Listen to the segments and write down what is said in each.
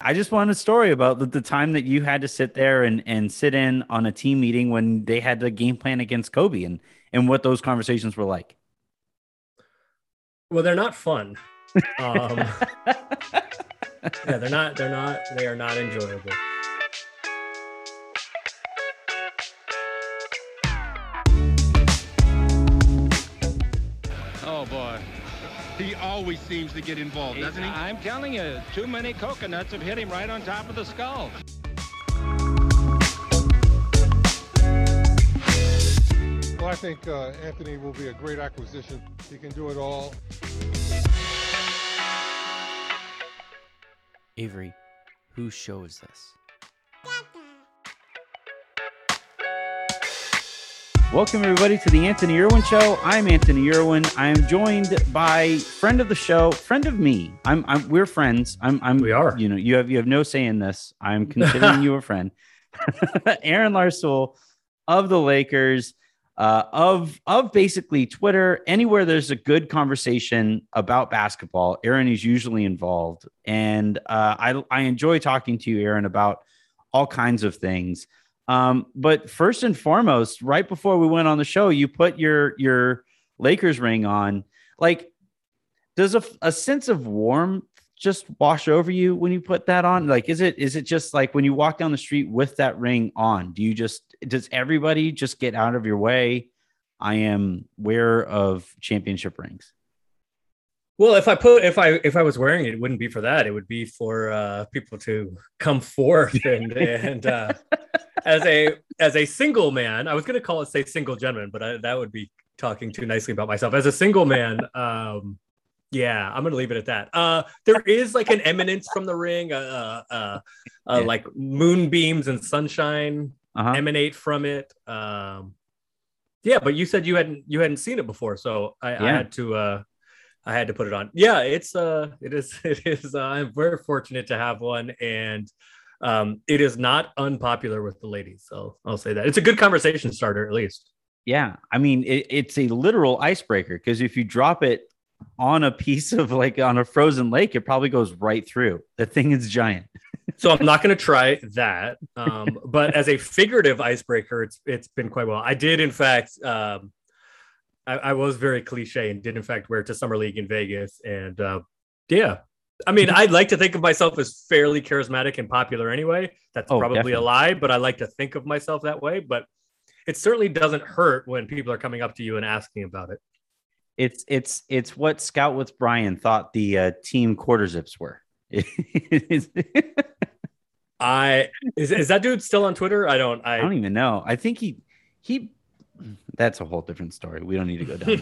I just want a story about the, the time that you had to sit there and, and sit in on a team meeting when they had the game plan against Kobe and, and what those conversations were like. Well, they're not fun. Um, yeah, they're not. They're not. They are not enjoyable. He always seems to get involved, doesn't he? I'm telling you, too many coconuts have hit him right on top of the skull. Well, I think uh, Anthony will be a great acquisition. He can do it all. Avery, who shows this? Welcome, everybody, to the Anthony Irwin Show. I'm Anthony Irwin. I am joined by friend of the show, friend of me. I'm, I'm we're friends. I'm, I'm, We are. You know, you have, you have no say in this. I'm considering you a friend. Aaron Larsuel of the Lakers, uh, of, of basically Twitter, anywhere there's a good conversation about basketball. Aaron is usually involved, and uh, I, I enjoy talking to you, Aaron, about all kinds of things. Um, but first and foremost, right before we went on the show, you put your your Lakers ring on. Like, does a, a sense of warmth just wash over you when you put that on? Like, is it is it just like when you walk down the street with that ring on? Do you just does everybody just get out of your way? I am aware of championship rings. Well, if I put if I if I was wearing it, it wouldn't be for that. It would be for uh, people to come forth and and uh, as a as a single man, I was going to call it say single gentleman, but I, that would be talking too nicely about myself. As a single man, um, yeah, I'm going to leave it at that. Uh, there is like an eminence from the ring, uh, uh, uh, uh Yeah. like moonbeams and sunshine Uh-huh. emanate from it. Um, yeah, but you said you hadn't you hadn't seen it before, so I, I had to uh, I had to put it on. Yeah, it's uh, it is it is. Uh, I'm very fortunate to have one, and um, it is not unpopular with the ladies. So I'll say that it's a good conversation starter at least. Yeah, I mean it, it's a literal icebreaker because if you drop it on a piece of like on a frozen lake, it probably goes right through. The thing is giant. So I'm not going to try that. Um, but as a figurative icebreaker, it's it's been quite well. I did in fact. Um, I, I was very cliche and did in fact wear it to summer league in Vegas, and uh, yeah. I mean, I'd like to think of myself as fairly charismatic and popular anyway. That's Oh, probably a lie, but I like to think of myself that way. But it certainly doesn't hurt when people are coming up to you and asking about it. It's it's it's what Scout with Brian thought the uh, team quarter zips were. I is, is that dude still on Twitter? I don't. I I, don't even know. I think he he. That's a whole different story. We don't need to go down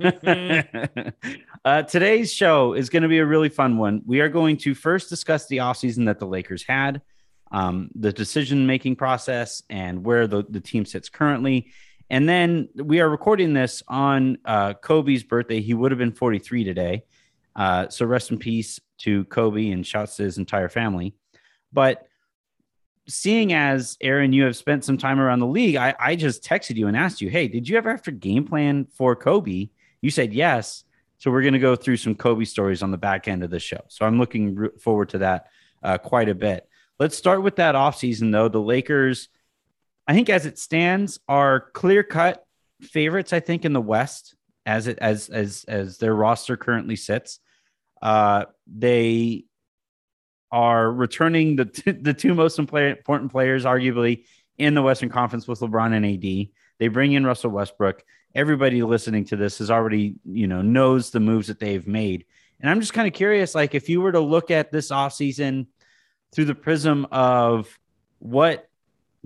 that path. uh, today's show is going to be a really fun one. We are going to first discuss the offseason that the Lakers had, um, the decision making process, and where the, the team sits currently. And then we are recording this on uh, Kobe's birthday. He would have been 43 today. Uh, so rest in peace to Kobe and shouts to his entire family. But seeing as Aaron, you have spent some time around the league, I, I just texted you and asked you, hey, did you ever have to game plan for Kobe? You said yes. So we're going to go through some Kobe stories on the back end of the show. So I'm looking forward to that uh, quite a bit. Let's start with that offseason, though. The Lakers, I think as it stands, are clear cut favorites, I think, in the West as it as as as their roster currently sits. Uh, they are returning the t- the two most important players, arguably in the Western Conference with LeBron and AD. They bring in Russell Westbrook. Everybody listening to this has already, you know, knows the moves that they've made. And I'm just kind of curious, like if you were to look at this offseason through the prism of what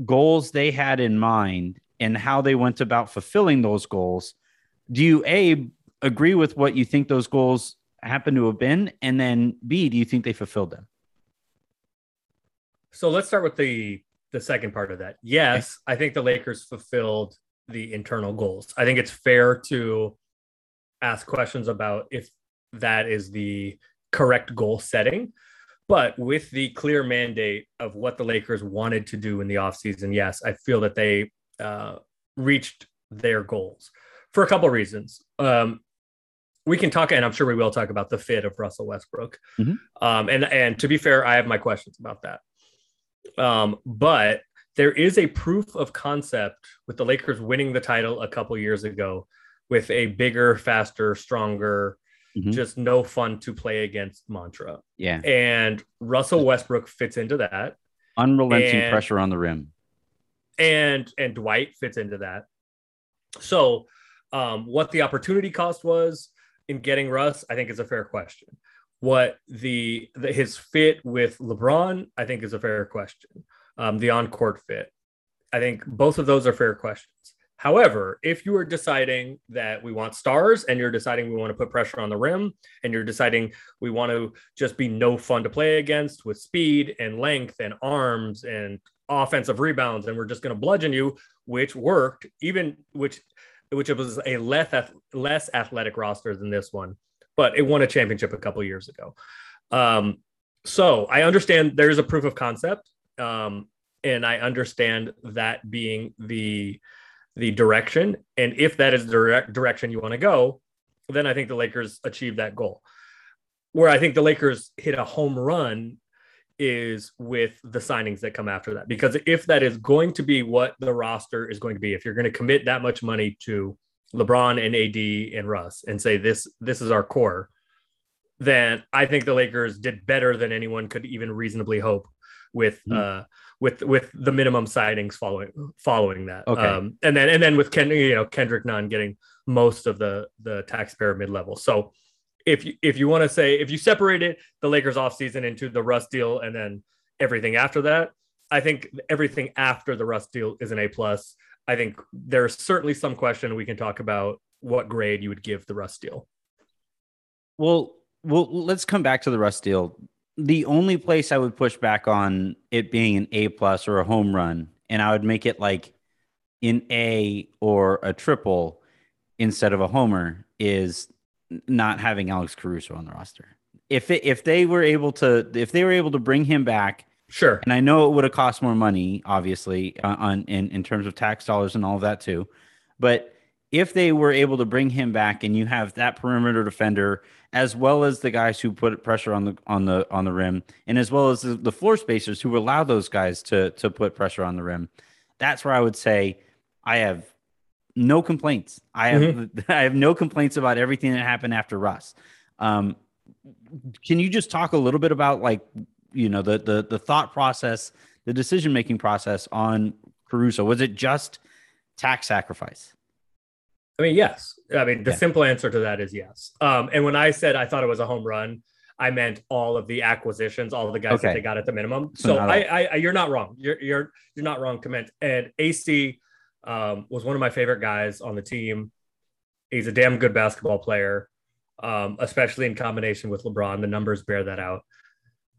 goals they had in mind and how they went about fulfilling those goals, do you a agree with what you think those goals happen to have been, and then b do you think they fulfilled them? So let's start with the the second part of that. Yes, I think the Lakers fulfilled the internal goals. I think it's fair to ask questions about if that is the correct goal setting. But with the clear mandate of what the Lakers wanted to do in the offseason, yes, I feel that they uh, reached their goals for a couple of reasons. Um, we can talk, and I'm sure we will talk about the fit of Russell Westbrook. Mhm. Um, and and to be fair, I have my questions about that. Um, but there is a proof of concept with the Lakers winning the title a couple years ago with a bigger, faster, stronger, Mhm. just no fun to play against mantra. Yeah. And Russell Westbrook fits into that. Unrelenting And- pressure on the rim. and and Dwight fits into that. So, um, what the opportunity cost was in getting Russ, I think is a fair question. What the, the his fit with LeBron, I think is a fair question. Um, the on court fit, I think both of those are fair questions. However, if you are deciding that we want stars and you're deciding we want to put pressure on the rim and you're deciding we want to just be no fun to play against with speed and length and arms and offensive rebounds and we're just going to bludgeon you which worked even which which it was a less less athletic roster than this one but it won a championship a couple years ago. Um so i understand there's a proof of concept um and i understand that being the the direction. And if that is the direct direction you want to go then i think the lakers achieve that goal. Where i think the lakers hit a home run is with the signings that come after that. Because if that is going to be what the roster is going to be, if you're going to commit that much money to LeBron and AD and Russ and say this this is our core, then I think the Lakers did better than anyone could even reasonably hope with Hmm. uh with with the minimum signings following following that. Okay. Um and then and then with Ken, you know, Kendrick Nunn getting most of the the taxpayer mid level. So if you if you want to say if you separate it the Lakers offseason into the Russ deal and then everything after that, I think everything after the Russ deal is an A plus. I think there's certainly some question we can talk about what grade you would give the Russ deal. Well, well, let's come back to the Russ deal. The only place I would push back on it being an A plus or a home run, and I would make it like an A or a triple instead of a homer, is not having Alex Caruso on the roster. If it, if they were able to if they were able to bring him back, Sure. and I know it would have cost more money, obviously, uh, on in in terms of tax dollars and all of that too, but if they were able to bring him back and you have that perimeter defender as well as the guys who put pressure on the on the on the rim and as well as the, the floor spacers who allow those guys to to put pressure on the rim that's where i would say i have no complaints. I have i have no complaints about everything that happened after russ. Um can you just talk a little bit about like you know the the the thought process the decision making process on caruso was it just tax sacrifice I mean, yes. I mean, the Yeah. simple answer to that is yes. Um, and when I said I thought it was a home run, I meant all of the acquisitions, all of the guys that they got at the minimum. So So, I, I, I, you're not wrong. You're, you're, you're not wrong to meant. And AC um, was one of my favorite guys on the team. He's a damn good basketball player, um, especially in combination with LeBron. The numbers bear that out.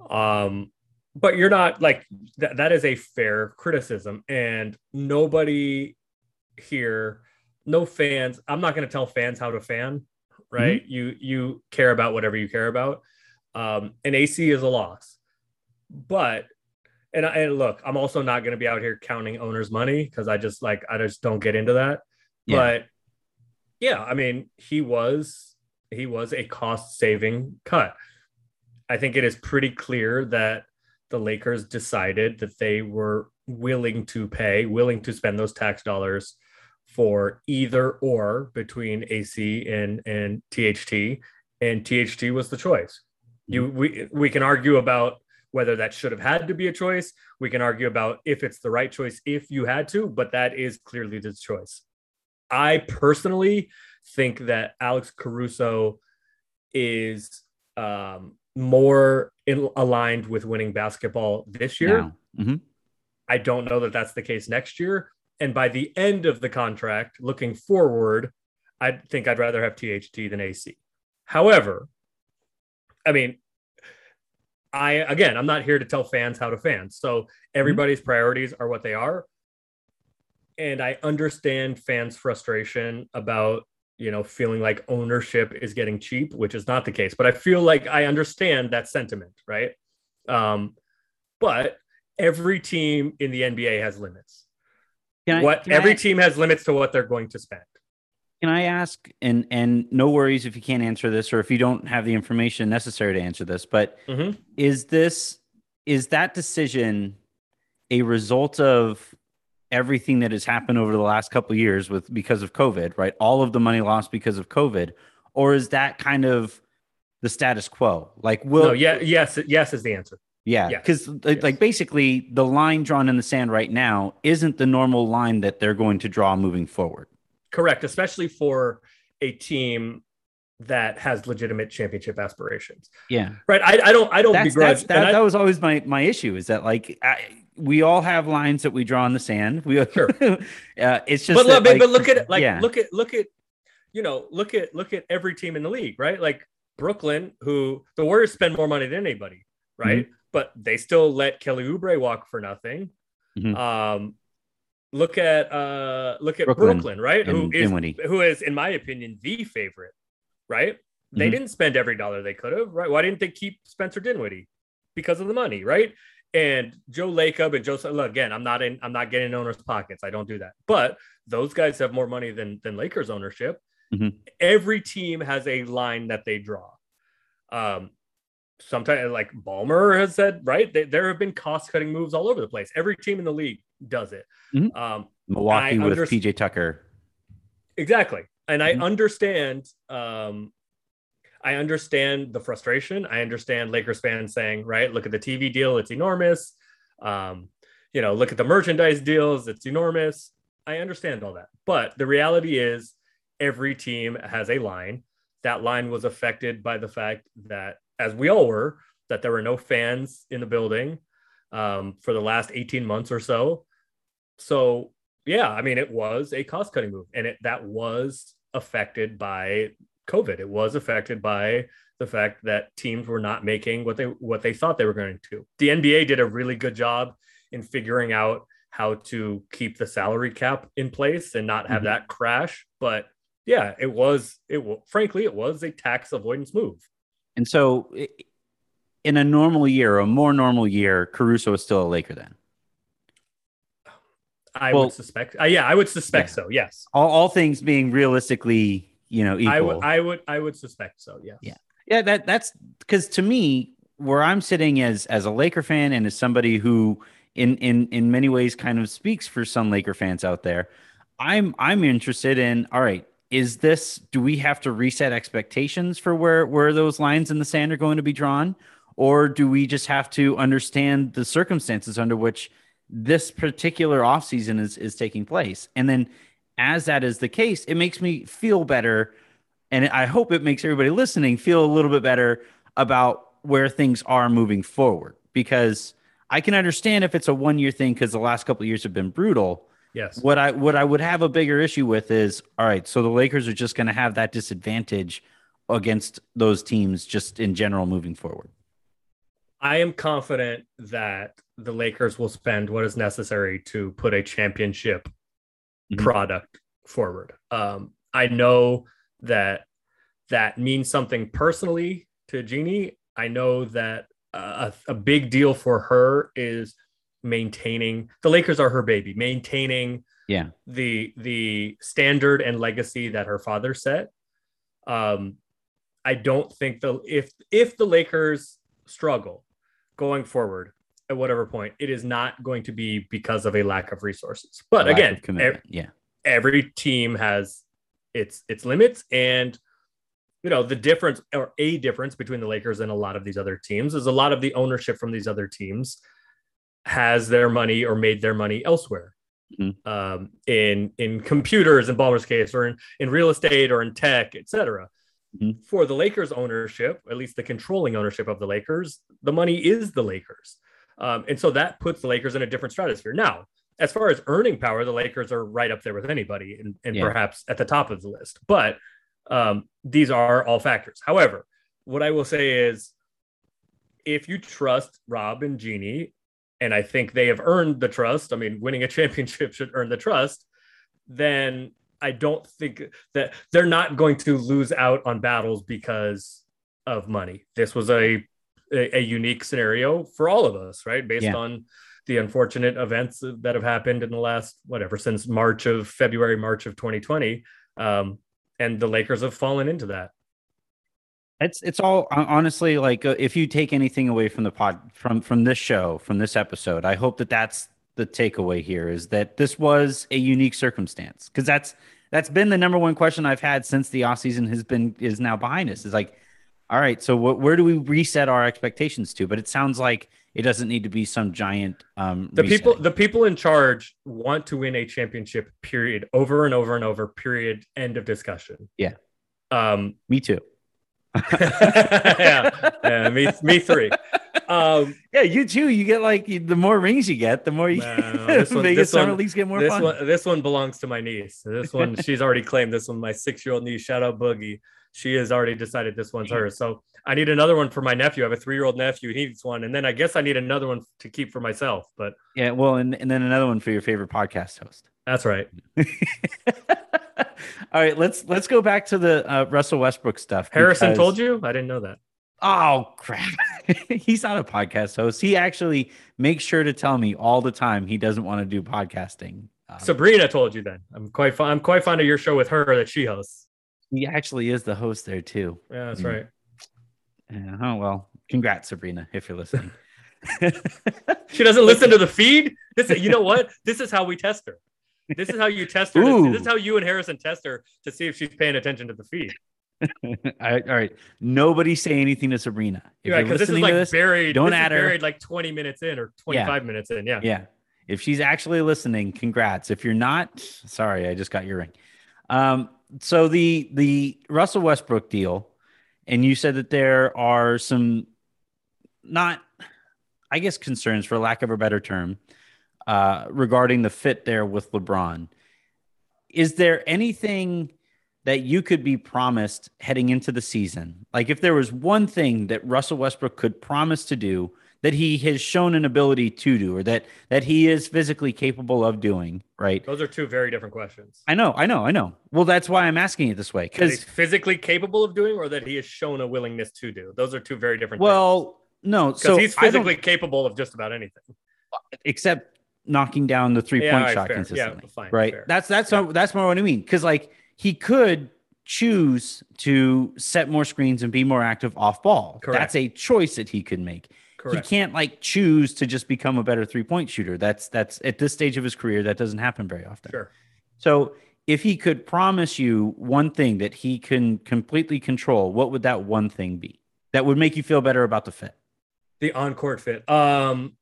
Um, but you're not like that. That is a fair criticism, and nobody here no fans i'm not going to tell fans how to fan right? You you care about whatever you care about. Um and ac is a loss. But and, I, and look i'm also not going to be out here counting owners money because i just like i just don't get into that. Yeah. but yeah i mean he was he was a cost saving cut i think it is pretty clear that the lakers decided that they were willing to pay willing to spend those tax dollars for either or between AC and and THT, and THT was the choice. You we we can argue about whether that should have had to be a choice. We can argue about if it's the right choice if you had to, but that is clearly the choice. I personally think that Alex Caruso is um, more in, aligned with winning basketball this year. Mhm. I don't know that that's the case next year. And by the end of the contract, looking forward, I think I'd rather have THT than AC. However, I mean, I again, I'm not here to tell fans how to fan. So everybody's priorities are what they are. And I understand fans' frustration about, you know, feeling like ownership is getting cheap, which is not the case. But I feel like I understand that sentiment, right? Um, but every team in the NBA has limits Can I- what can I- every team has limits to what they're going to spend. Can I ask, and and no worries if you can't answer this or if you don't have the information necessary to answer this, but Mhm. is this is that decision a result of everything that has happened over the last couple of years with because of COVID, right? All of the money lost because of COVID, or is that kind of the status quo? Like, will no, yeah, yes, yes is the answer. yeah, Yes. because Yes. like basically the line drawn in the sand right now isn't the normal line that they're going to draw moving forward. Correct, especially for a team that has legitimate championship aspirations. Yeah, Right. I, I don't I don't that's, begrudge that's that, I- that was always my my issue is that like I, we all have lines that we draw in the sand. We Sure. uh, it's just but, that, look, but, like, but look at it like yeah. look at look at you know look at look at every team in the league right like brooklyn who the warriors spend more money than anybody right Mm-hmm. but they still let kelly Oubre walk for nothing Mhm. um look at uh look at Brooklyn brooklyn, right who and is Dinwiddie. who is in my opinion the favorite right they Mhm. didn't spend every dollar they could have right why didn't they keep spencer dinwiddie because of the money right and Joe Lacob and Joe look again. I'm not in. I'm not getting in owners' pockets. I don't do that. But those guys have more money than than Lakers ownership. Mhm. Every team has a line that they draw. Um, sometimes like Ballmer has said, right? They, there have been cost cutting moves all over the place. Every team in the league does it. Mhm. Um, Milwaukee with underst- PJ Tucker. exactly and i Mhm. understand um i understand the frustration. I understand lakers fans saying right look at the tv deal it's enormous. Um you know look at the merchandise deals it's enormous. I understand all that. But the reality is every team has a line. That line was affected by the fact that as we all were that there were no fans in the building um, for the last 18 months or so. So yeah, I mean, it was a cost cutting move, and it that was affected by COVID. It was affected by the fact that teams were not making what they what they thought they were going to. The NBA did a really good job in figuring out how to keep the salary cap in place and not have Mhm. that crash. But yeah, it was it frankly it was a tax avoidance move. And so, in a normal year, a more normal year, Caruso is still a Laker. Then I Well- would suspect. Uh, yeah, I would suspect Yeah. so. Yes, all, all things being realistically, you know, equal. I would. I would. I would suspect so. Yes. Yeah. Yeah, that that's because to me, where I'm sitting as as a Laker fan and as somebody who in in in many ways kind of speaks for some Laker fans out there, I'm I'm interested in all right, is this do we have to reset expectations for where where those lines in the sand are going to be drawn? Or do we just have to understand the circumstances under which this particular offseason is is taking place? And then as that is the case, it makes me feel better and I hope it makes everybody listening feel a little bit better about where things are moving forward because I can understand if it's a one year thing because the last couple of years have been brutal. Yes. What I what I would have a bigger issue with is all right, so the Lakers are just going to have that disadvantage against those teams just in general moving forward. I am confident that the Lakers will spend what is necessary to put a championship Mhm. product forward. Um, I know that that means something personally to Jeanie. I know that uh, a, a big deal for her is maintaining the Lakers are her baby, maintaining Yeah. the the standard and legacy that her father set. Um, I don't think the if if the Lakers struggle going forward at whatever point, it is not going to be because of a lack of resources. But again, commitment. yeah. every team has its its limits and you know the difference or a difference between the Lakers and a lot of these other teams is a lot of the ownership from these other teams has their money or made their money elsewhere Mhm. um, in in computers in Ballmer's case or in, in real estate or in tech etc Mhm. for the Lakers ownership at least the controlling ownership of the Lakers the money is the Lakers um, and so that puts the Lakers in a different stratosphere now as far as earning power, the Lakers are right up there with anybody and, and Yeah. perhaps at the top of the list. But um, these are all factors. However, what I will say is if you trust Rob and Jeanie, and I think they have earned the trust, I mean, winning a championship should earn the trust, then I don't think that they're not going to lose out on battles because of money. This was a a, a unique scenario for all of us, right? Based Yeah. on the unfortunate events that have happened in the last whatever since March of February, March of 2020. Um, and the Lakers have fallen into that. It's it's all honestly like uh, if you take anything away from the pod from from this show from this episode, I hope that that's the takeaway here is that this was a unique circumstance because that's that's been the number one question I've had since the off season has been is now behind us. Is like, all right, so what, where do we reset our expectations to? But it sounds like it doesn't need to be some giant. Um, The people the people in charge want to win a championship. Period. Over and over and over. Period. End of discussion. Yeah. Um. me too. yeah. yeah. Me. Me three. Um. Yeah, you too. You get like you- the more rings you get, the more you No, this one- Vegas this summer one- leagues get more this fun. one. This one belongs to my niece. This one. she's already claimed this one. My six-year-old niece. Shout out Boogie. She has already decided this one's hers. So I need another one for my nephew. I have a three-year-old nephew. He needs one, and then I guess I need another one to keep for myself. But Yeah, well, and, and then another one for your favorite podcast host. that's right. All right, let's let's go back to the uh, Russell Westbrook stuff. Harrison because- told you. I didn't know that. Oh crap! He's not a podcast host. He actually makes sure to tell me all the time he doesn't want to do podcasting. Um, Sabrina told you then. I'm quite fond. I'm quite fond of your show with her that she hosts. he actually is the host there too. Yeah, that's Mm. right. Yeah, oh well, congrats, Sabrina, if you're listening. She doesn't listen to the feed. This, you know what? This is how we test her. This is how you test her. to- this is how you and Harrison test her to see if she's paying attention to the feed. all, right, all right, nobody say anything to Sabrina. If Yeah, because this is like this, buried. don't add her. buried like 20 minutes in or 25 minutes in. Yeah. Yeah. If she's actually listening, congrats. If you're not, sorry, I just got your ring. Um, so the the Russell Westbrook deal, and you said that there are some not, I guess, concerns for lack of a better term, uh, regarding the fit there with LeBron. Is there anything that you could be promised heading into the season? Like if there was one thing that Russell Westbrook could promise to do that he has shown an ability to do or that that he is physically capable of doing, right? Those are two very different questions. I know, I know, I know. Well, that's why I'm asking it this way That he's physically capable of doing or that he has shown a willingness to do. Those are two very different things. well, no, so he's physically capable of just about anything. except knocking down the three Yeah, point shot fair. Yeah, consistently. fine, right? fair. That's that's Yeah. that's more what I mean. Because like he could choose to set more screens and be more active off ball. Correct. That's a choice that he could make. Correct. He can't like choose to just become a better three point shooter. That's that's at this stage of his career that doesn't happen very often. Sure. So if he could promise you one thing that he can completely control, what would that one thing be? That would make you feel better about the fit. The on-court fit. Um,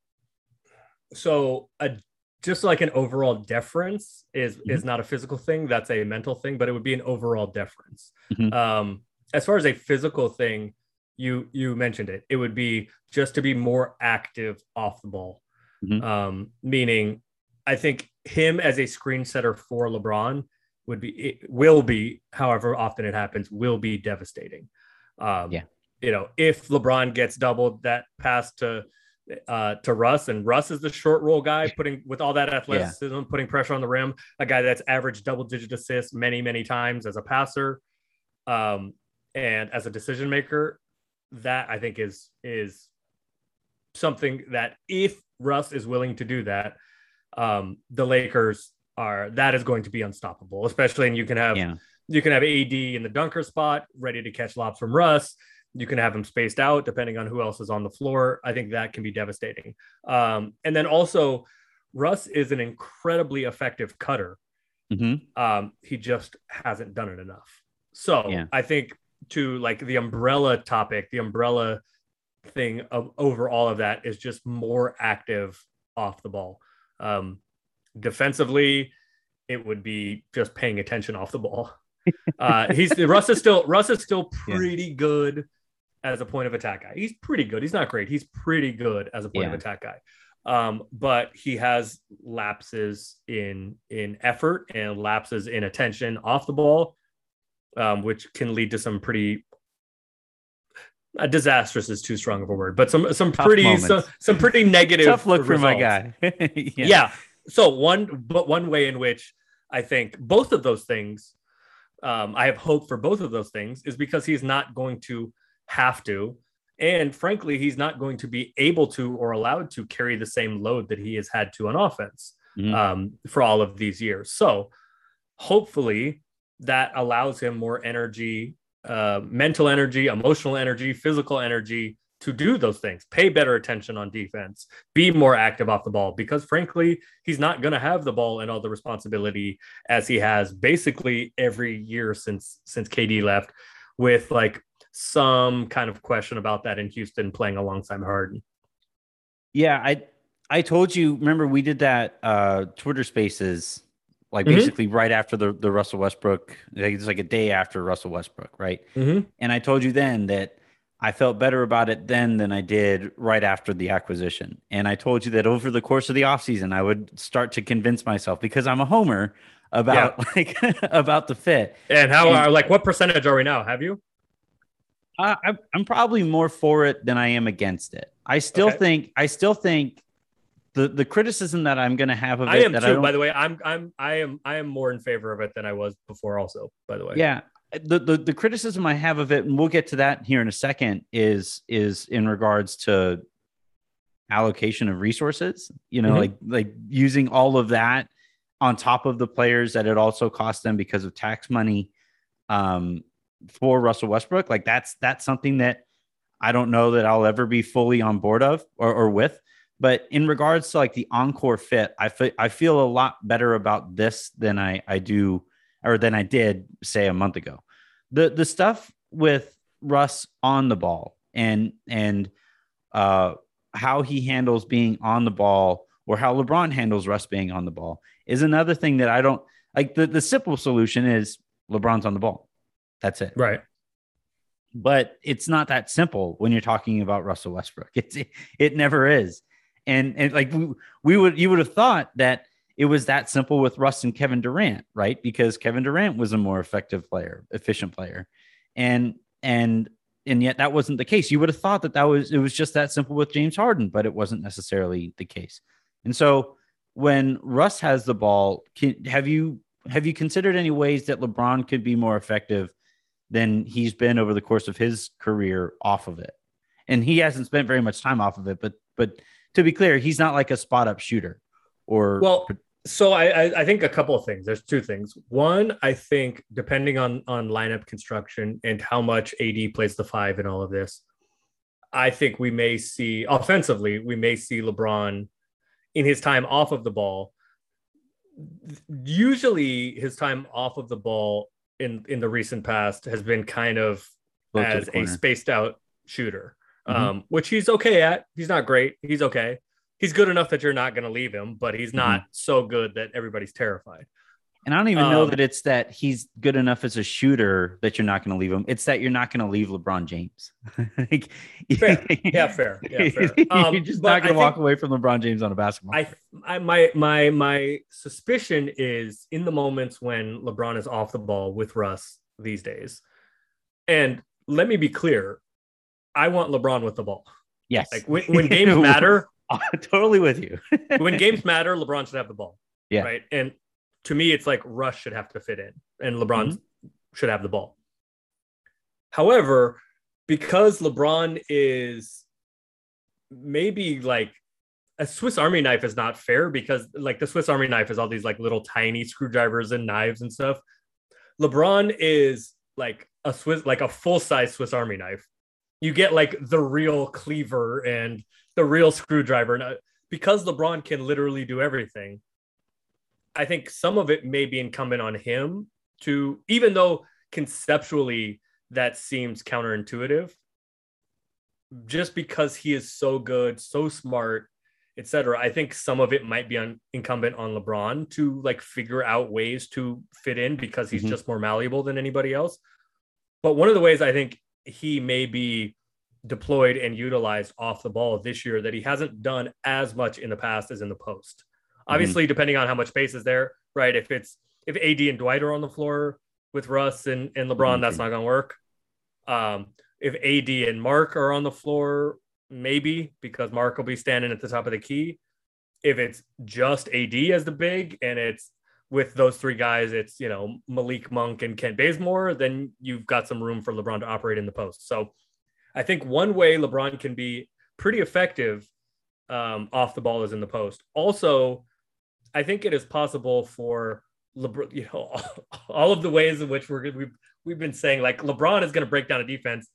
so a just like an overall deference is Mm-hmm. is not a physical thing. That's a mental thing, but it would be an overall deference. Mhm. Um, as far as a physical thing, you you mentioned it. It would be just to be more active off the ball. Mhm. Um, meaning, I think him as a screen setter for LeBron would be it will be, however often it happens, will be devastating. Um, Yeah. you know, if LeBron gets doubled, that pass to uh, to Russ, and Russ is the short roll guy, putting with all that athleticism, putting pressure on the rim, a guy that's averaged double digit assists many, many times as a passer, um, and as a decision maker. That I think is is something that if Russ is willing to do that, um, the Lakers are that is going to be unstoppable, especially and you can have Yeah. you can have AD in the dunker spot, ready to catch lobs from Russ. You can have them spaced out depending on who else is on the floor. I think that can be devastating. Um, and then also, Russ is an incredibly effective cutter. hmm Um, he just hasn't done it enough. So Yeah. I think to like the umbrella topic, the umbrella thing of over all of that is just more active off the ball. Um, defensively, it would be just paying attention off the ball. Uh, he's Russ is still Russ is still Yeah. pretty good as a point of attack guy. He's pretty good. He's not great. He's pretty good as a point Yeah. of attack guy. Um, but he has lapses in in effort and lapses in attention off the ball, um, which can lead to some pretty uh, disastrous is too strong of a word, but some some Tough pretty some, some pretty negative Tough look for my results guy. yeah. So one, but one way in which I think both of those things, um, I have hope for both of those things, is because he's not going to have to, and frankly, he's not going to be able to or allowed to carry the same load that he has had to on offense Mhm. um, for all of these years. So hopefully, that allows him more energy, uh, mental energy, emotional energy, physical energy to do those things, pay better attention on defense, be more active off the ball, because frankly, he's not going to have the ball and all the responsibility as he has basically every year since since KD left, with like some kind of question about that in Houston playing alongside Harden. Yeah, I I told you. Remember, we did that uh, Twitter Spaces, like Mhm. basically right after the the Russell Westbrook. Like it's like a day after Russell Westbrook, right? Mm-hmm. And I told you then that I felt better about it then than I did right after the acquisition. And I told you that over the course of the offseason, I would start to convince myself because I'm a homer about like about the fit. And how And- are like what percentage are we now? Have you? I, I'm probably more for it than I am against it. I still Okay. think I still think the the criticism that I'm going to have of I it am that too. By the way, I'm I'm I am I am more in favor of it than I was before. Also, by the way, yeah the, the the criticism i have of it and we'll get to that here in a second is is in regards to allocation of resources you know Mhm. like like using all of that on top of the players that it also cost them because of tax money um for russell westbrook like that's that's something that i don't know that i'll ever be fully on board of or, or with but in regards to like the encore fit i feel i feel a lot better about this than i i do or than I did say a month ago. The the stuff with Russ on the ball and and uh how he handles being on the ball or how LeBron handles Russ being on the ball is another thing that I don't like the, the simple solution is LeBron's on the ball. That's it. right. But it's not that simple when you're talking about Russell Westbrook. It's it, it never is. And and like we, we would you would have thought that it was that simple with Russ and Kevin Durant, right? Because Kevin Durant was a more effective player, efficient player. And and and yet that wasn't the case. You would have thought that that was it was just that simple with James Harden, but it wasn't necessarily the case. And so when Russ has the ball, can, have you have you considered any ways that LeBron could be more effective than he's been over the course of his career off of it? And he hasn't spent very much time off of it, but but to be clear, he's not like a spot up shooter or Well, so I, I I think a couple of things. There's two things. One, I think depending on on lineup construction and how much AD plays the five in all of this, I think we may see offensively we may see LeBron in his time off of the ball. Usually, his time off of the ball in in the recent past has been kind of the as a spaced out shooter, Mhm. um, which he's okay at. He's not great. He's okay. He's good enough that you're not going to leave him, but he's not so good that everybody's terrified. And I don't even know Um, that it's that he's good enough as a shooter that you're not going to leave him. It's that you're not going to leave LeBron James. Like- Fair. Yeah, fair. Yeah, fair. Um, you're just not going to walk away from LeBron James on a basketball. I, I my my my suspicion is in the moments when LeBron is off the ball with Russ these days. And let me be clear, I want LeBron with the ball. yes. Like when, when games matter, totally with you. when games matter, LeBron should have the ball. Yeah. Right. And to me, it's like Russ should have to fit in and LeBron Mm-hmm. should have the ball. However, because LeBron is maybe like a Swiss Army knife is not fair because like the Swiss Army knife is all these like little tiny screwdrivers and knives and stuff. LeBron is like a Swiss, like a full size Swiss Army knife. You get like the real cleaver and the real screwdriver. And uh, because LeBron can literally do everything, I think some of it may be incumbent on him to, even though conceptually that seems counterintuitive, just because he is so good, so smart, etc. I think some of it might be on, incumbent on LeBron to like figure out ways to fit in because he's Mhm. just more malleable than anybody else. But one of the ways I think he may be deployed and utilized off the ball this year that he hasn't done as much in the past as in the post. Obviously, depending on how much space is there, right? If it's if AD and Dwight are on the floor with Russ and, and LeBron, that's not gonna work. Um, if AD and Marc are on the floor, maybe because Marc will be standing at the top of the key. If it's just AD as the big and it's with those three guys, it's you know Malik Monk and Kent Bazemore, then you've got some room for LeBron to operate in the post. So I think one way LeBron can be pretty effective um, off the ball is in the post. Also, I think it is possible for LeBron, you know, all of the ways in which we're we've we've been saying like LeBron is going to break down a defense,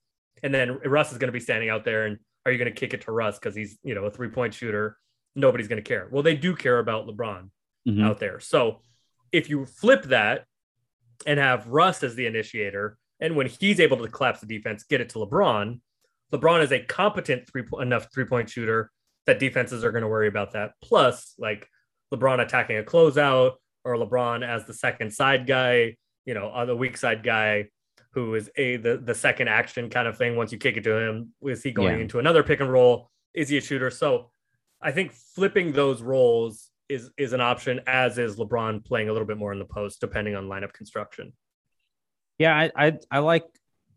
and then Russ is going to be standing out there, and are you going to kick it to Russ because he's you know a three point shooter? Nobody's going to care. Well, they do care about LeBron Mhm. out there. So if you flip that and have Russ as the initiator, and when he's able to collapse the defense, get it to LeBron. LeBron is a competent three enough three point shooter that defenses are going to worry about that. Plus, like LeBron attacking a closeout or LeBron as the second side guy, you know, on the weak side guy who is a the, the second action kind of thing. Once you kick it to him, is he going Yeah. into another pick and roll? Is he a shooter? So I think flipping those roles is is an option, as is LeBron playing a little bit more in the post, depending on lineup construction. Yeah, I, I I like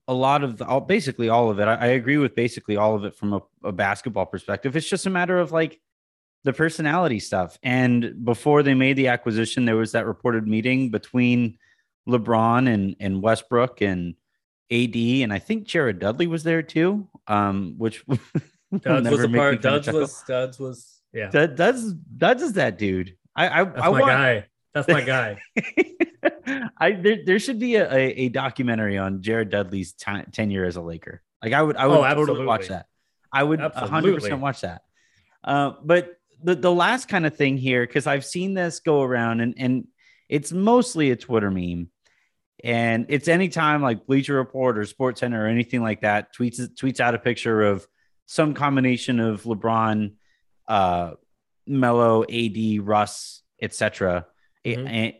a lot of the, all, basically all of it. I, I agree with basically all of it from a, a basketball perspective. It's just a matter of like the personality stuff. And before they made the acquisition, there was that reported meeting between LeBron and and Westbrook and AD, and I think Jared Dudley was there too. Um, which Duds was a part. Duds was Duds was yeah. Dud- Duds Duds is that dude. I I, That's I my want guy. That's my guy. I there, there should be a, a, a documentary on Jared Dudley's ti- tenure as a Laker. Like I would I would Oh, totally watch that. I would 100% watch that. Uh, but the the last kind of thing here because I've seen this go around and and it's mostly a Twitter meme. And it's anytime like Bleacher Report or Sports Center or anything like that tweets tweets out a picture of some combination of LeBron, uh, Melo, AD, Russ, etc. Mhm. And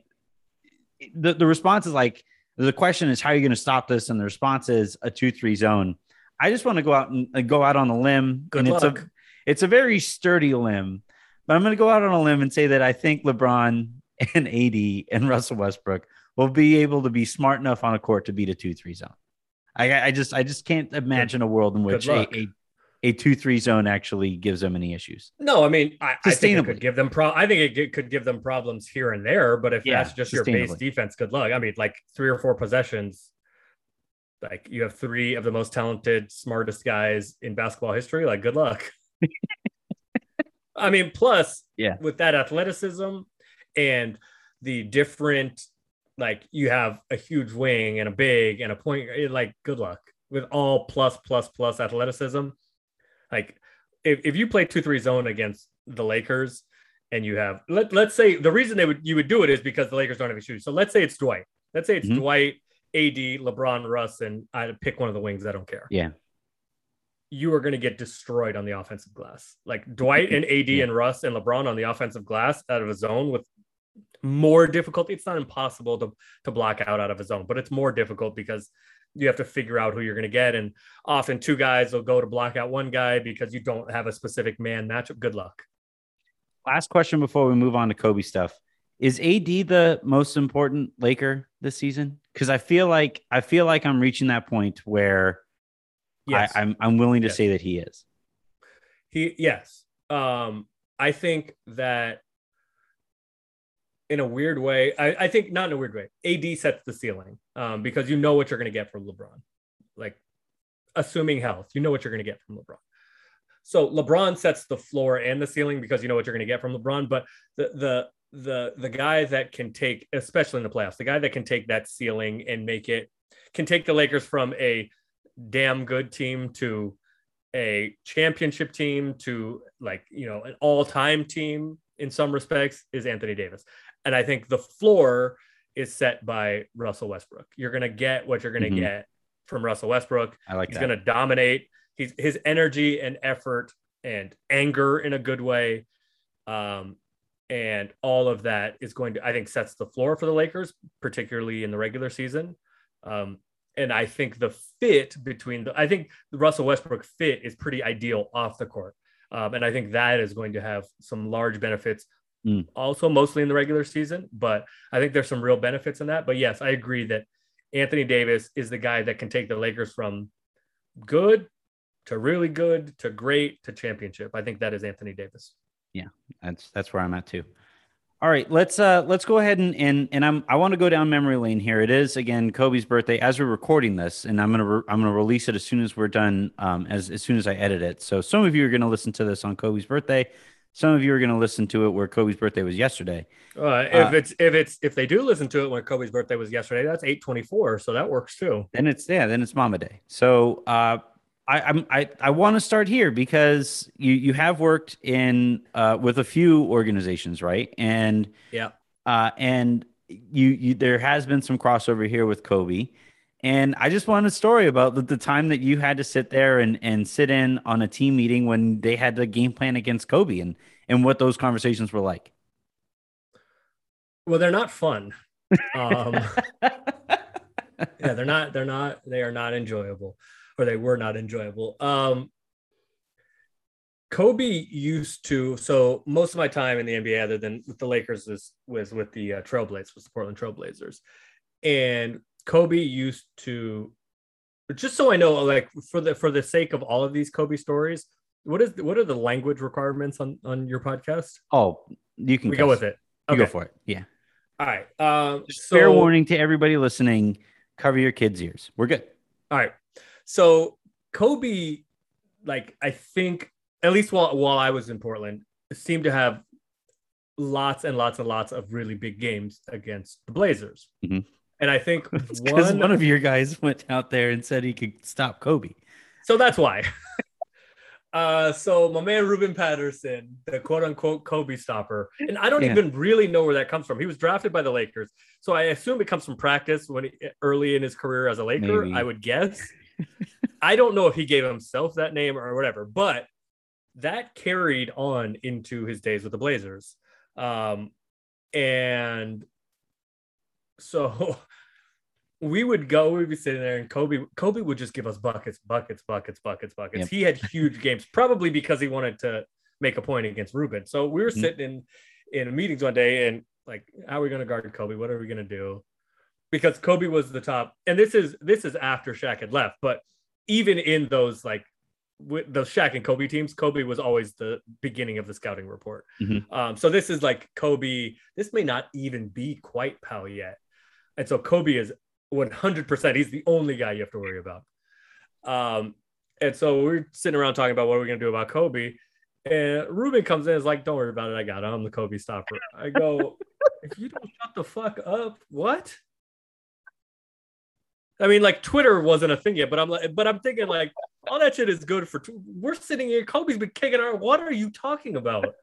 the, the response is like the question is how are you going to stop this? And the response is a two three zone. I just want to go out and uh, go out on a limb. Good and luck. it's a it's a very sturdy limb, but I'm going to go out on a limb and say that I think LeBron and AD and Russell Westbrook will be able to be smart enough on a court to beat a two three zone. I, I just I just can't imagine a world in which a, a, a two three zone actually gives them any issues. No, I mean, I, I think it could give them pro. I think it could give them problems here and there. But if Yeah, that's just your base defense, good luck. I mean, like three or four possessions, like you have three of the most talented, smartest guys in basketball history. Like, good luck. I mean, plus, Yeah. with that athleticism and the different, like you have a huge wing and a big and a point. eh, Like, good luck with all plus plus plus athleticism. Like, if, if you play two three zone against the Lakers and you have let, let's say the reason they would you would do it is because the Lakers don't have a shooter. So let's say it's Dwight. Let's say it's Mhm. Dwight, AD, LeBron, Russ, and I pick one of the wings. I don't care. Yeah. You are going to get destroyed on the offensive glass. Like mm-hmm. Dwight and AD Yeah. and Russ and LeBron on the offensive glass out of a zone with more difficulty. It's not impossible to to block out out of a zone, but it's more difficult because you have to figure out who you're going to get. And often two guys will go to block out one guy because you don't have a specific man matchup. Good luck. Last question before we move on to Kobe stuff. Is AD the most important Laker this season? Because I feel like I feel like I'm reaching that point where Yes. I, I'm I'm willing to Yes. say that he is. He yes. Um, I think that in a weird way, I, I think not in a weird way. AD sets the ceiling um, because you know what you're going to get from LeBron. Like assuming health, you know what you're going to get from LeBron. So LeBron sets the floor and the ceiling because you know what you're going to get from LeBron. But the the the the guy that can take, especially in the playoffs, the guy that can take that ceiling and make it can take the Lakers from a damn good team to a championship team to like you know an all-time team in some respects is Anthony Davis. And I think the floor is set by Russell Westbrook. You're going to get what you're going to Mhm. get from Russell Westbrook. I like He's going to dominate. He's his energy and effort and anger in a good way. Um, and all of that is going to, I think, sets the floor for the Lakers, particularly in the regular season. Um, and I think the fit between the, I think the Russell Westbrook fit is pretty ideal off the court. Um, and I think that is going to have some large benefits Mm. also mostly in the regular season, but I think there's some real benefits in that. But yes, I agree that Anthony Davis is the guy that can take the Lakers from good to really good to great to championship. I think that is Anthony Davis. Yeah, that's that's where I'm at too. All right, let's uh let's go ahead and and and I'm I want to go down memory lane here. It is again Kobe's birthday as we're recording this, and I'm gonna re- I'm gonna release it as soon as we're done, um as as soon as I edit it. So some of you are gonna listen to this on Kobe's birthday, some of you are going to listen to it where Kobe's birthday was yesterday. Uh, if Uh, it's if it's if they do listen to it when Kobe's birthday was yesterday, that's eight twenty four, so that works too. Then it's yeah, then it's Mamba Day. So uh, I I'm, I I want to start here because you you have worked in uh, with a few organizations, right? And Yeah. uh, and you you there has been some crossover here with Kobe. And I just want a story about the, the time that you had to sit there and, and sit in on a team meeting when they had the game plan against Kobe and, and what those conversations were like. Well, they're not fun. Um, yeah, they're not. They're not. They are not enjoyable, or they were not enjoyable. Um, Kobe used to. So most of my time in the NBA, other than with the Lakers, is was with the uh, Trailblazers, was the Portland Trailblazers, and Kobe used to. Just so I know, like for the for the sake of all of these Kobe stories, what is what are the language requirements on on your podcast? Oh, you can We go with it. You Okay. go for it. Yeah. All right. Um, so, fair warning to everybody listening cover your kids' ears. We're good. All right. So Kobe, like I think, at least while while I was in Portland, seemed to have lots and lots and lots of really big games against the Blazers. Mhm. And I think Because one, one of your guys went out there and said he could stop Kobe. so that's why. Uh, so my man Ruben Patterson, the quote unquote Kobe stopper, and I don't Yeah. even really know where that comes from. He was drafted by the Lakers, so I assume it comes from practice when he, early in his career as a Laker. Maybe. I would guess. I don't know if he gave himself that name or whatever, but that carried on into his days with the Blazers. Um, and so we would go, we'd be sitting there, and Kobe, Kobe would just give us buckets, buckets, buckets, buckets, buckets. Yep. He had huge games, probably because he wanted to make a point against Ruben. So we were Mhm. sitting in in meetings one day, and like, how are we going to guard Kobe? What are we going to do? Because Kobe was the top, and this is this is after Shaq had left, but even in those like with those Shaq and Kobe teams, Kobe was always the beginning of the scouting report. Mhm. Um, so this is like Kobe. This may not even be quite Pau yet, and so Kobe is 100%. He's the only guy you have to worry about. Um, and so we're sitting around talking about what we're gonna do about Kobe, and Ruben comes in and is like, "Don't worry about it. I got it. I'm the Kobe stopper." I go, "If you don't shut the fuck up, what?" I mean, like Twitter wasn't a thing yet, but I'm like, but I'm thinking like all that shit is good for. Tw- We're sitting here. Kobe's been kicking our. What are you talking about?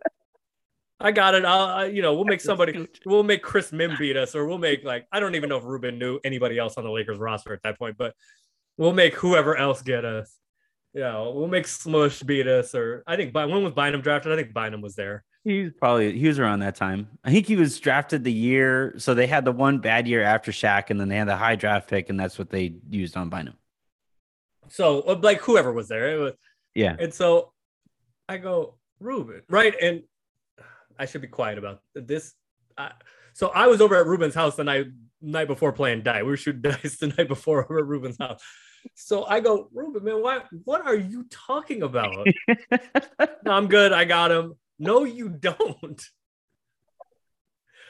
I got it. I'll, I, you know, we'll make somebody. We'll make Chris Mihm beat us, or we'll make like I don't even know if Ruben knew anybody else on the Lakers roster at that point, but we'll make whoever else get us. You know, we'll make Smush beat us, or I think By- when was Bynum drafted? I think Bynum was there. He's probably he was around that time. I think he was drafted the year. So they had the one bad year after Shaq, and then they had the high draft pick, and that's what they used on Bynum. So uh, like whoever was there, it was Yeah. And so I go, Ruben, right? And I should be quiet about this. I, so I was over at Ruben's house the night night before playing die. We were shooting dice the night before over at Ruben's house. So I go, Ruben, man, why, what are you talking about? no, I'm good. I got him. No, you don't.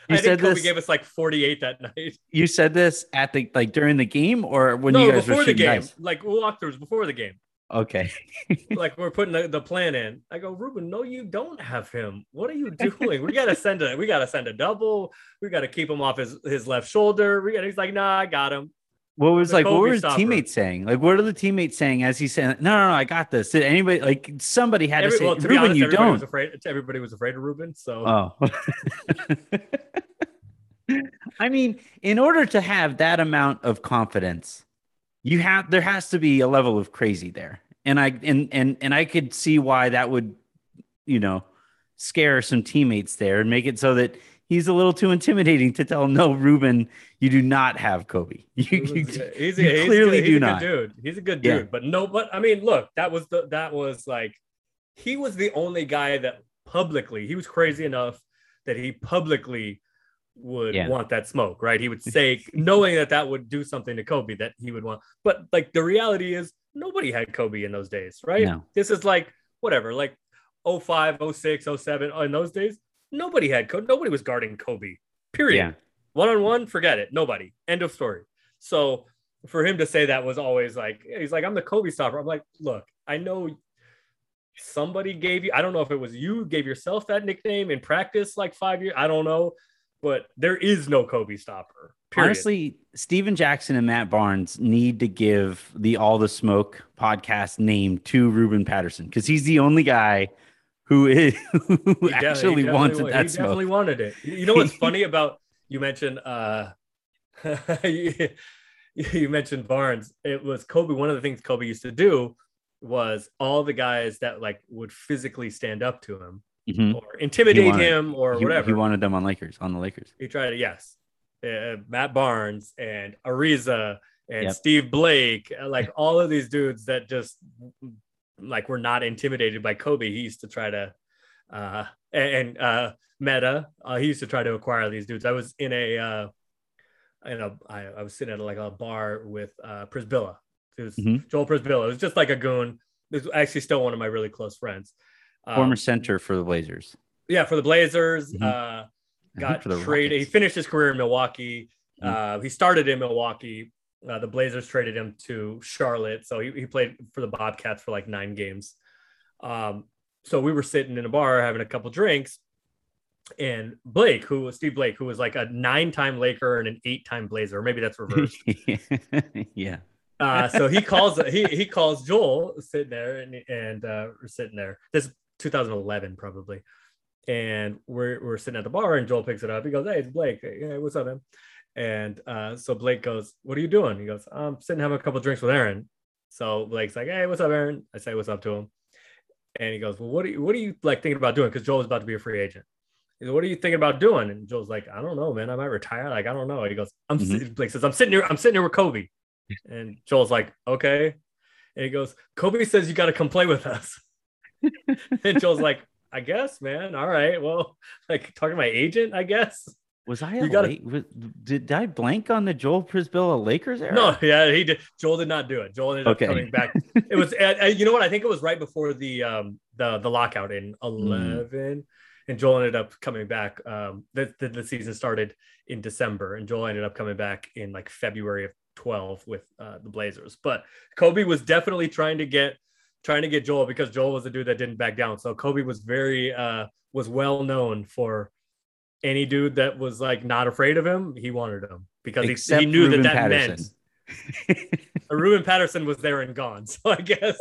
You I said think Kobe this. gave us like 48 that night. You said this at the like during the game, or when no, you guys before were the game. dice? Like walkthroughs before the game. Okay. like we're putting the, the plan in. I go, Ruben, no, you don't have him. What are you doing? we gotta send a we gotta send a double. We gotta keep him off his, his left shoulder. We got he's like, nah, I got him. What was like? What were his teammates saying? Like, what are the teammates saying as he said, "No, no, no, I got this"? Did anybody like somebody had Every, to say, well, to "Ruben, honest, you don't"? was afraid. Everybody was afraid of Ruben. So Oh. I mean, in order to have that amount of confidence, you have there has to be a level of crazy there. And I and and and I could see why that would, you know, scare some teammates there and make it so that he's a little too intimidating to tell no, Ruben, you do not have Kobe. You, you, he's, a, you he's clearly good, do he's a not. dude. He's a good Yeah. dude. But no, but I mean, look, that was the that was like he was the only guy that publicly he was crazy enough that he publicly would Yeah. want that smoke, right? He would say, knowing that that would do something to Kobe that he would want. But like the reality is, nobody had Kobe in those days, right? No. This is like whatever, like 05, 06, 07. In those days, nobody had Kobe. Nobody was guarding Kobe, period. One on one, forget it. Nobody. End of story. So for him to say that was always like, he's like, I'm the Kobe stopper. I'm like, look, I know somebody gave you. I don't know if it was you gave yourself that nickname in practice like five years. I don't know, but there is no Kobe stopper. Period. Honestly, Stephen Jackson and Matt Barnes need to give the All the Smoke podcast name to Ruben Patterson because he's the only guy who is who He actually definitely wanted wa- that he smoke. definitely wanted it. You know what's funny about you mentioned uh you, you mentioned Barnes. It was Kobe. One of the things Kobe used to do was all the guys that like would physically stand up to him Mhm. or intimidate wanted- him or He, whatever. he wanted them on Lakers on the Lakers. He tried it, yes. Uh, Matt Barnes and Ariza and Yep. Steve Blake, like all of these dudes that just like we're not intimidated by Kobe. He used to try to, uh, and, uh, Metta, uh, he used to try to acquire these dudes. I was in a, uh, in a, I, I was sitting at like a bar with uh, Przybilla. It was Mhm. Joel Przybilla. It was just like a goon. It was actually still one of my really close friends. Um, Former center for the Blazers. yeah, for the Blazers. Mhm. Uh, got traded. He finished his career in Milwaukee. Mhm. Uh, he started in Milwaukee. Uh, the Blazers traded him to Charlotte, so he, he played for the Bobcats for like nine games. Um, so we were sitting in a bar having a couple drinks, and Blake, who was Steve Blake, who was like a nine-time Laker and an eight-time Blazer, maybe that's reversed. yeah. Uh, so he calls he he calls Joel sitting there and and uh, we're sitting there. This is 2011 probably, and we're we're sitting at the bar and Joel picks it up. He goes, "Hey, it's Blake. Hey, what's up, man?" And uh, so Blake goes, "What are you doing?" He goes, "I'm sitting having a couple drinks with Aaron." So Blake's like, "Hey, what's up, Aaron?" I say, "What's up?" to him, and he goes, "Well, what are you what are you like thinking about doing?" Because Joel's about to be a free agent. He goes, what are you thinking about doing? And Joel's like, I don't know, man. I might retire. Like, I don't know. He goes, I'm Mhm. si- Blake says, I'm sitting here, I'm sitting here with Kobe. And Joel's like, okay. And he goes, Kobe says you got to come play with us. and Joel's like, I guess, man. All right. Well, like talking to my agent, I guess. Was I? You a gotta- late, was, did I blank on the Joel Przybilla Lakers era? No, yeah, he did. Joel did not do it. Joel ended up coming back. It was, uh, you know what? I think it was right before the um the the lockout in eleven, and Joel ended up coming back. Um, the, the the season started in December, and Joel ended up coming back in like February of twelve with uh, the Blazers. But Kobe was definitely trying to get trying to get Joel because Joel was a dude that didn't back down. So Kobe was very uh was well known for any dude that was like not afraid of him, he wanted him because he, he knew Ruben that that Patterson. meant Ruben Patterson was there and gone. So I guess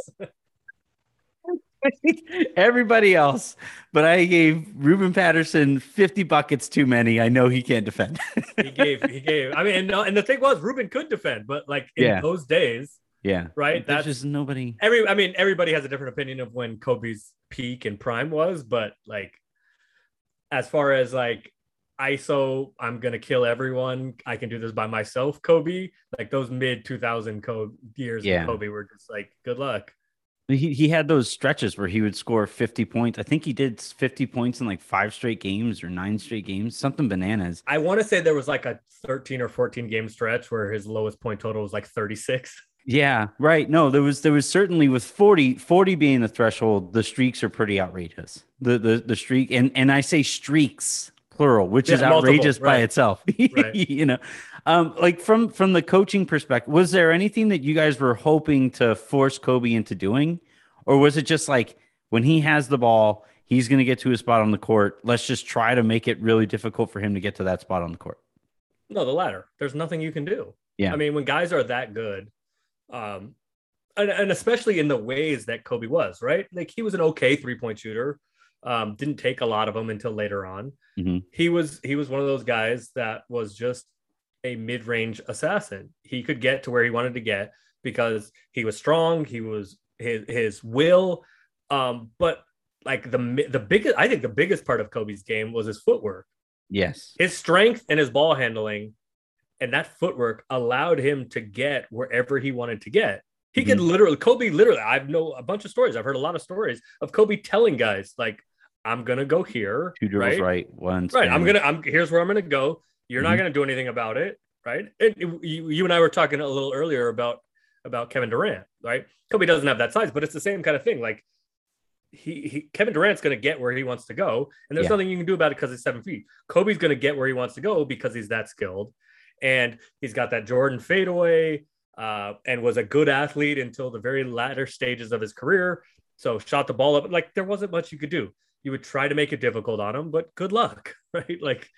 Everybody else, but I gave Ruben Patterson 50 buckets too many. I know he can't defend. he gave he gave. I mean, and, and the thing was, Ruben could defend, but like in Yeah. those days, yeah. right? There's That's just nobody. every. I mean, everybody has a different opinion of when Kobe's peak and prime was, but like as far as like ISO, I'm gonna kill everyone. I can do this by myself. Kobe, like those mid 2000 Kobe years Yeah. Kobe were just like good luck. He, he had those stretches where he would score 50 points. I think he did 50 points in like five straight games or nine straight games, something bananas. I want to say there was like a 13 or 14 game stretch where his lowest point total was like 36. Yeah, right. No, there was there was certainly with 40 40 being the threshold, the streaks are pretty outrageous. The the the streak and and I say streaks plural, which is Yeah, multiple, outrageous by itself. Right. you know. Um like from from the coaching perspective, was there anything that you guys were hoping to force Kobe into doing or was it just like when he has the ball, he's going to get to his spot on the court. Let's just try to make it really difficult for him to get to that spot on the court. No, the latter. There's nothing you can do. Yeah. I mean, when guys are that good, um, and, and especially in the ways that Kobe was, right? Like he was an okay three point shooter. Um, didn't take a lot of them until later on. Mhm. He was he was one of those guys that was just a mid range assassin. He could get to where he wanted to get because he was strong. He was his his will. Um, but like the the biggest, I think the biggest part of Kobe's game was his footwork Yes. his strength and his ball handling and that footwork allowed him to get wherever he wanted to get. He could Mm-hmm. literally, Kobe literally, I've know a bunch of stories. I've heard a lot of stories of Kobe telling guys, like, I'm gonna go here. Two dribbles right? right, one Right. I'm gonna, I'm here's where I'm gonna go. You're not Mhm. gonna do anything about it. Right. And it- you, you and I were talking a little earlier about about Kevin Durant, right? Kobe doesn't have that size, but it's the same kind of thing. Like he, he Kevin Durant's going to get where he wants to go, and there's Yeah. nothing you can do about it because he's seven feet. Kobe's going to get where he wants to go because he's that skilled, and he's got that Jordan fadeaway, uh, and was a good athlete until the very latter stages of his career. So shot the ball up. Like there wasn't much you could do. You would try to make it difficult on him, but good luck, right? Like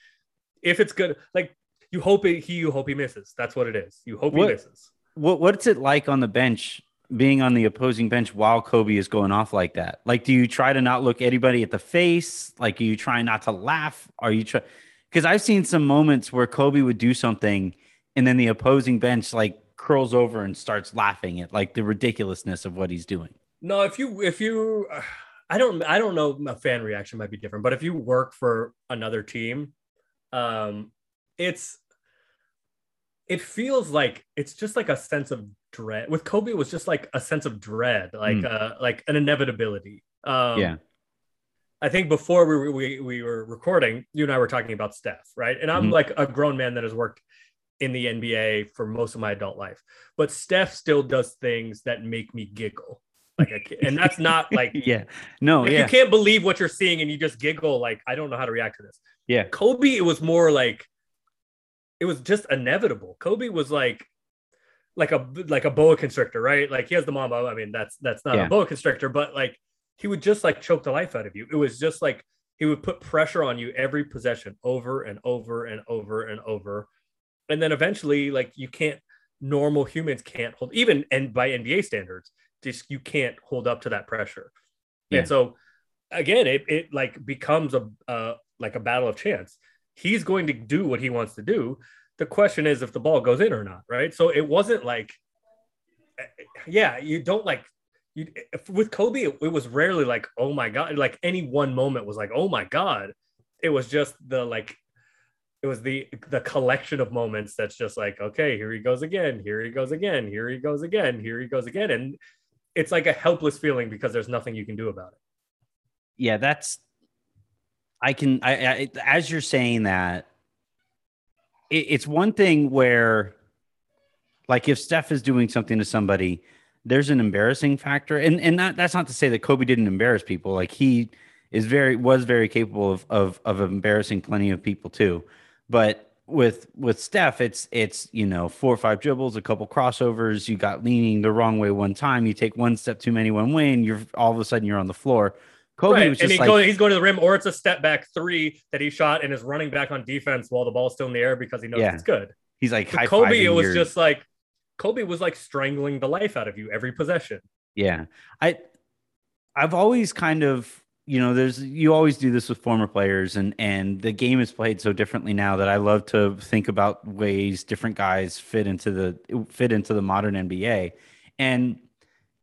if it's good, like you hope it, he, you hope he misses. That's what it is. You hope What- he misses. What what's it like on the bench being on the opposing bench while Kobe is going off like that? Like, do you try to not look anybody at the face? Like, are you trying not to laugh? Are you try? Because I've seen some moments where Kobe would do something, and then the opposing bench like curls over and starts laughing at like the ridiculousness of what he's doing. No, if you if you I don't I don't know a fan reaction might be different, but if you work for another team, um it's it feels like it's just like a sense of dread. With Kobe, it was just like a sense of dread, like Mm. uh like an inevitability. Um yeah, I think before we, were- we we were recording, you and I were talking about Steph, right? And I'm Mhm. like a grown man that has worked in the NBA for most of my adult life, but Steph still does things that make me giggle, like, and that's not like yeah, no, yeah, you can't believe what you're seeing and you just giggle like I don't know how to react to this. yeah, Kobe, it was more like it was just inevitable. Kobe was like like a like a boa constrictor, right? Like he has the mamba. I mean, that's that's not Yeah. a boa constrictor, but like he would just like choke the life out of you. It was just like he would put pressure on you every possession over and over and over and over. And then eventually, like you can't normal humans can't hold even and by NBA standards, just you can't hold up to that pressure. Yeah. And so again, it it like becomes a uh like a battle of chance. He's going to do what he wants to do. The question is if the ball goes in or not, right? So it wasn't like yeah, you don't like you with Kobe, it, it was rarely like, oh my god, like any one moment was like, oh my god. It was just the like it was the the collection of moments that's just like, okay, here he goes again, here he goes again, here he goes again, here he goes again. And it's like a helpless feeling because there's nothing you can do about it. yeah. That's I can. I, I as you're saying that, it, it's one thing where, like, if Steph is doing something to somebody, there's an embarrassing factor, and and that, that's not to say that Kobe didn't embarrass people. Like he is very was very capable of of of embarrassing plenty of people too, but. With with Steph, it's it's you know four or five dribbles, a couple crossovers. You got leaning the wrong way one time. You take one step too many one way, and you're all of a sudden you're on the floor. Kobe right. was and just he like, go, he's going to the rim, or it's a step back three that he shot and is running back on defense while the ball's still in the air because he knows Yeah. it's good. he's like high Kobe, it was your, just like Kobe was like strangling the life out of you every possession. Yeah. I I've always kind of, you know, there's you always do this with former players and and the game is played so differently now that I love to think about ways different guys fit into the fit into the modern NBA. And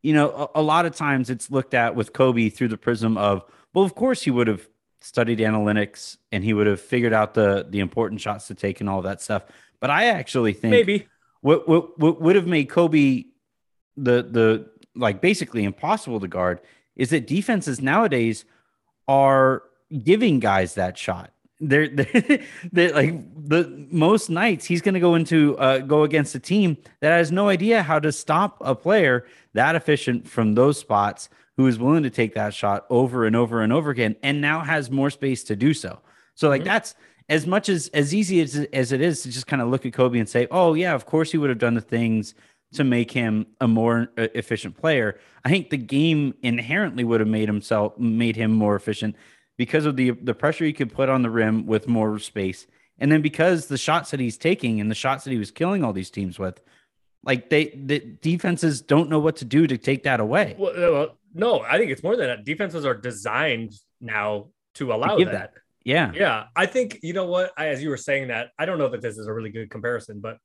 you know, a, a lot of times it's looked at with Kobe through the prism of, well, of course he would have studied analytics and he would have figured out the the important shots to take and all that stuff. But I actually think Maybe. What what what would have made Kobe the the like basically impossible to guard is that defenses nowadays are giving guys that shot. They're, they're, they're like the most nights he's going to go into uh, go against a team that has no idea how to stop a player that efficient from those spots who is willing to take that shot over and over and over again and now has more space to do so. So like Mhm. that's as much as as easy as, as it is to just kind of look at Kobe and say, "Oh yeah, of course he would have done the things to make him a more uh, efficient player." I think the game inherently would have made himself made him more efficient because of the the pressure he could put on the rim with more space, and then because the shots that he's taking and the shots that he was killing all these teams with, like they the defenses don't know what to do to take that away. Well, uh, no, I think it's more than that. Defenses are designed now to allow give that. Yeah, Yeah, I think you know what. I, as you were saying that, I don't know that this is a really good comparison, but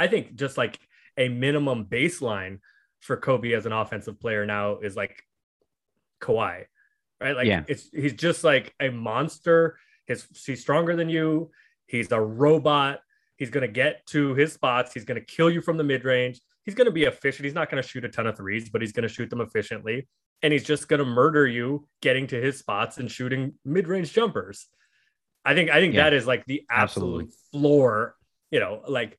I think just like a minimum baseline for Kobe as an offensive player now is like Kawhi, right? Like Yeah. it's he's just like a monster. His he's stronger than you. He's a robot. He's gonna get to his spots. He's gonna kill you from the mid range. He's gonna be efficient. He's not gonna shoot a ton of threes, but he's gonna shoot them efficiently. And he's just gonna murder you getting to his spots and shooting mid range jumpers. I think I think Yeah. that is like the absolute Absolutely. floor, you know, like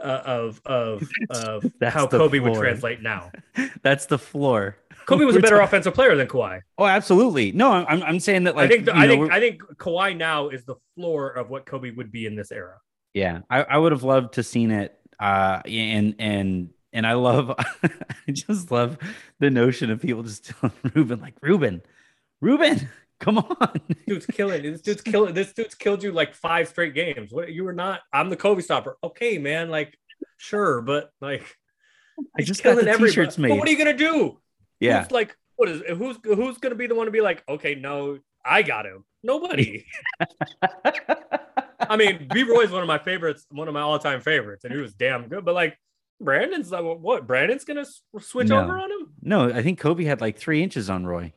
uh, of of of how Kobe would translate now. that's the floor. Kobe was a better offensive player than Kawhi. Oh, absolutely. No, I'm I'm saying that like I think the, I know, think we're- I think Kawhi now is the floor of what Kobe would be in this era. Yeah, I, I would have loved to seen it. Uh, and and and I love, I just love the notion of people just telling Ruben, like, Ruben, Ruben, come on. dude's killing this dude's killing this dude's killed you like five straight games. What you were not I'm the Kobe stopper. Okay, man, like sure, but like I just got the everybody. t-shirts But made. what are you gonna do? Yeah. Who's like what is who's who's gonna be the one to be like, okay, no, I got him. Nobody. I mean, B Roy's one of my favorites, one of my all-time favorites, and he was damn good. But like Brandon's like what? Brandon's gonna switch No. over on him? no, I think Kobe had like three inches on Roy.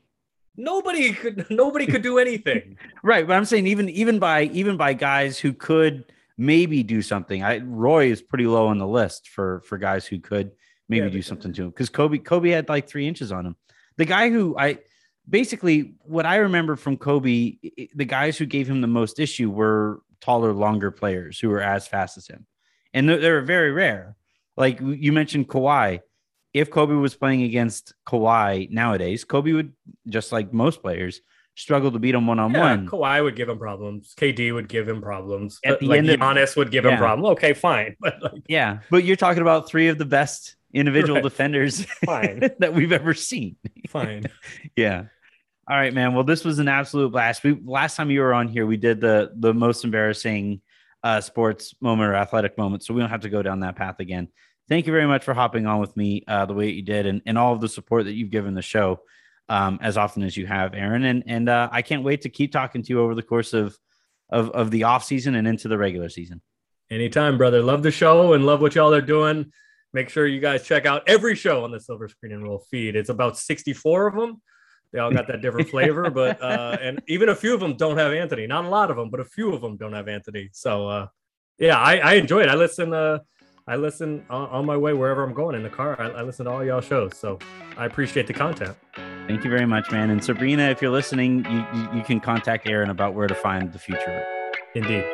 Nobody could nobody could do anything. Right, but I'm saying even even by even by guys who could maybe do something. I Roy is pretty low on the list for for guys who could maybe Yeah, do something to him because Kobe Kobe had like three inches on him. The guy who I basically what I remember from Kobe, the guys who gave him the most issue were taller, longer players who were as fast as him, and they're, they're very rare. Like you mentioned, Kawhi. If Kobe was playing against Kawhi nowadays, Kobe would just like most players struggle to beat him one on one. Kawhi would give him problems. KD would give him problems. At the like end of- would give Yeah. him problems. Okay, fine. But like Yeah, but you're talking about three of the best individual Right. defenders that we've ever seen. fine. Yeah. All right, man. Well, this was an absolute blast. We last time you were on here, we did the the most embarrassing uh, sports moment or athletic moment, so we don't have to go down that path again. Thank you very much for hopping on with me uh, the way you did, and, and all of the support that you've given the show um, as often as you have, Aaron. And and uh, I can't wait to keep talking to you over the course of of of the off season and into the regular season. Anytime, brother. Love the show and love what y'all are doing. Make sure you guys check out every show on the Silver Screen and Roll feed. It's about 64 of them. They all got that different flavor, but uh, and even a few of them don't have Anthony. Not a lot of them, but a few of them don't have Anthony. So uh, yeah, I, I enjoy it. I listen. Uh, I listen on, on my way wherever I'm going in the car. I, I listen to all y'all shows, so I appreciate the content. Thank you very much, man. And Sabrina, if you're listening, you, you, you can contact Aaron about where to find the future. Indeed.